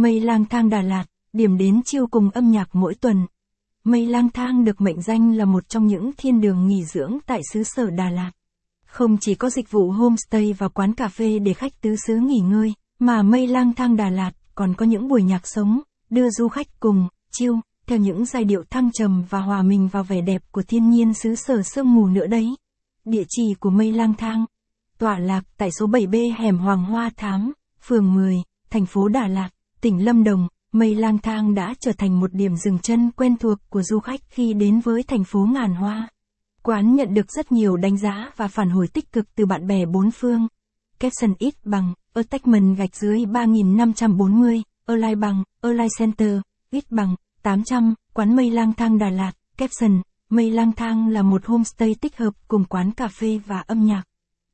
Mây lang thang Đà Lạt, điểm đến chiêu cùng âm nhạc mỗi tuần. Mây lang thang được mệnh danh là một trong những thiên đường nghỉ dưỡng tại xứ sở Đà Lạt. Không chỉ có dịch vụ homestay và quán cà phê để khách tứ xứ nghỉ ngơi, mà mây lang thang Đà Lạt còn có những buổi nhạc sống, đưa du khách cùng, chiêu, theo những giai điệu thăng trầm và hòa mình vào vẻ đẹp của thiên nhiên xứ sở sương mù nữa đấy. Địa chỉ của mây lang thang, tọa lạc tại số 7B hẻm Hoàng Hoa Thám, phường 10, thành phố Đà Lạt, tỉnh Lâm Đồng, mây lang thang đã trở thành một điểm dừng chân quen thuộc của du khách khi đến với thành phố ngàn hoa. Quán nhận được rất nhiều đánh giá và phản hồi tích cực từ bạn bè bốn phương. Caption ít bằng, attachment gạch dưới 3540, align bằng, align center, ít bằng, 800, quán mây lang thang Đà Lạt, Caption, mây lang thang là một homestay tích hợp cùng quán cà phê và âm nhạc.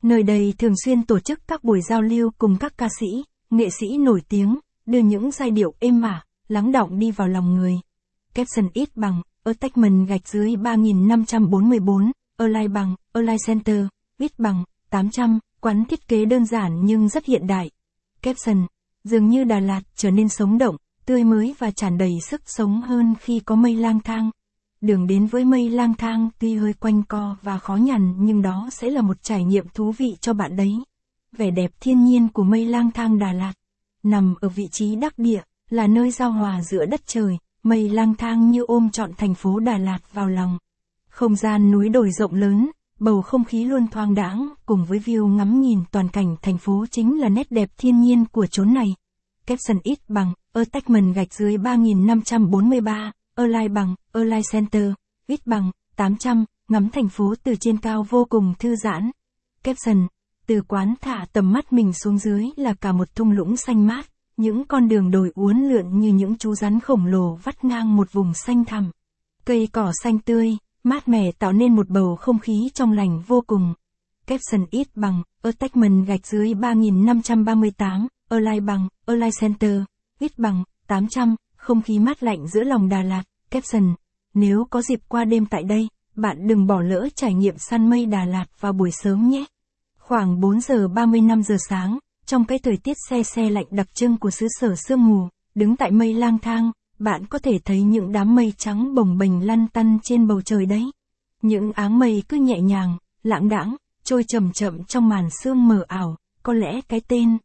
Nơi đây thường xuyên tổ chức các buổi giao lưu cùng các ca sĩ, nghệ sĩ nổi tiếng, đưa những giai điệu êm ả, lắng động đi vào lòng người. Caption ít bằng, attachment gạch dưới 3544, align bằng, align center, ít bằng, 800, quán thiết kế đơn giản nhưng rất hiện đại. Caption, dường như Đà Lạt trở nên sống động, tươi mới và tràn đầy sức sống hơn khi có mây lang thang. Đường đến với mây lang thang tuy hơi quanh co và khó nhằn nhưng đó sẽ là một trải nghiệm thú vị cho bạn đấy. Vẻ đẹp thiên nhiên của mây lang thang Đà Lạt, nằm ở vị trí đắc địa, là nơi giao hòa giữa đất trời, mây lang thang như ôm trọn thành phố Đà Lạt vào lòng. Không gian núi đồi rộng lớn, bầu không khí luôn thoang đãng, cùng với view ngắm nhìn toàn cảnh thành phố chính là nét đẹp thiên nhiên của chốn này. Caption ít bằng, attachment gạch dưới 3543, align bằng, align center, ít bằng, 800, ngắm thành phố từ trên cao vô cùng thư giãn. Caption, từ quán thả tầm mắt mình xuống dưới là cả một thung lũng xanh mát, những con đường đồi uốn lượn như những chú rắn khổng lồ vắt ngang một vùng xanh thẳm. Cây cỏ xanh tươi, mát mẻ tạo nên một bầu không khí trong lành vô cùng. Capson ít bằng, attachment gạch dưới 3538, align bằng, align center, ít bằng, 800, không khí mát lạnh giữa lòng Đà Lạt. Capson. nếu có dịp qua đêm tại đây, bạn đừng bỏ lỡ trải nghiệm săn mây Đà Lạt vào buổi sớm nhé. Khoảng 4 giờ 35 giờ sáng, trong cái thời tiết xe xe lạnh đặc trưng của xứ sở sương mù, đứng tại mây lang thang, bạn có thể thấy những đám mây trắng bồng bềnh lăn tăn trên bầu trời đấy. Những áng mây cứ nhẹ nhàng, lãng đãng, trôi chậm chậm trong màn sương mờ ảo, có lẽ cái tên